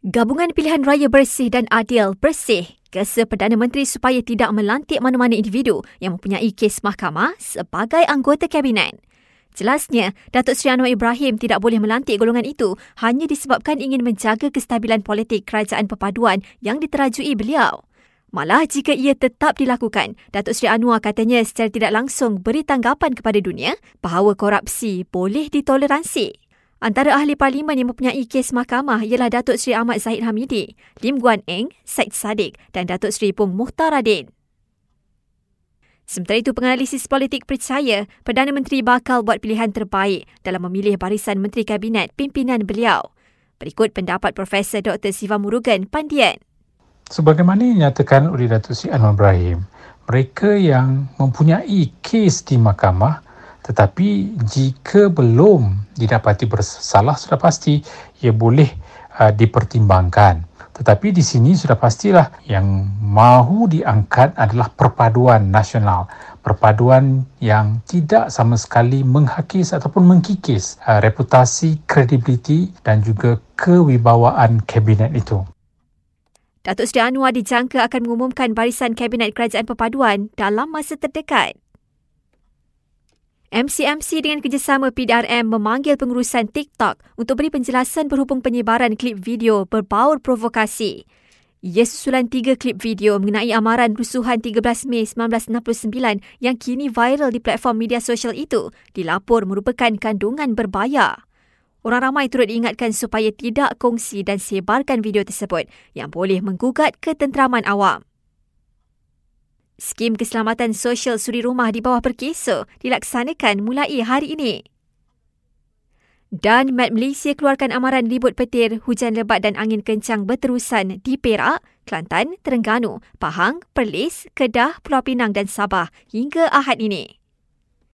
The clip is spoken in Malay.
Gabungan Pilihan Raya Bersih dan Adil Bersih kesa Perdana Menteri supaya tidak melantik mana-mana individu yang mempunyai kes mahkamah sebagai anggota Kabinet. Jelasnya, Datuk Seri Anwar Ibrahim tidak boleh melantik golongan itu hanya disebabkan ingin menjaga kestabilan politik kerajaan perpaduan yang diterajui beliau. Malah jika ia tetap dilakukan, Datuk Seri Anwar katanya secara tidak langsung beri tanggapan kepada dunia bahawa korupsi boleh ditoleransi. Antara ahli parlimen yang mempunyai kes mahkamah ialah Datuk Seri Ahmad Zahid Hamidi, Lim Guan Eng, Said Saddiq dan Datuk Seri Pung Muhtar Radin. Sementara itu, penganalisis politik percaya Perdana Menteri bakal buat pilihan terbaik dalam memilih barisan Menteri Kabinet pimpinan beliau. Berikut pendapat Profesor Dr. Siva Murugan Pandian. Sebagaimana dinyatakan oleh Datuk Seri Anwar Ibrahim, mereka yang mempunyai kes di mahkamah tetapi jika belum didapati bersalah sudah pasti ia boleh uh, dipertimbangkan. Tetapi di sini sudah pastilah yang mahu diangkat adalah perpaduan nasional. Perpaduan yang tidak sama sekali menghakis ataupun mengkikis uh, reputasi, kredibiliti dan juga kewibawaan kabinet itu. Datuk Seri Anwar dijangka akan mengumumkan barisan Kabinet Kerajaan Perpaduan dalam masa terdekat. MCMC dengan kerjasama PDRM memanggil pengurusan TikTok untuk beri penjelasan berhubung penyebaran klip video berbaur provokasi. Ia susulan tiga klip video mengenai amaran rusuhan 13 Mei 1969 yang kini viral di platform media sosial itu dilapor merupakan kandungan berbahaya. Orang ramai turut diingatkan supaya tidak kongsi dan sebarkan video tersebut yang boleh menggugat ketenteraman awam. Skim keselamatan sosial suri rumah di bawah perkesa dilaksanakan mulai hari ini. Dan Met Malaysia keluarkan amaran ribut petir, hujan lebat dan angin kencang berterusan di Perak, Kelantan, Terengganu, Pahang, Perlis, Kedah, Pulau Pinang dan Sabah hingga Ahad ini.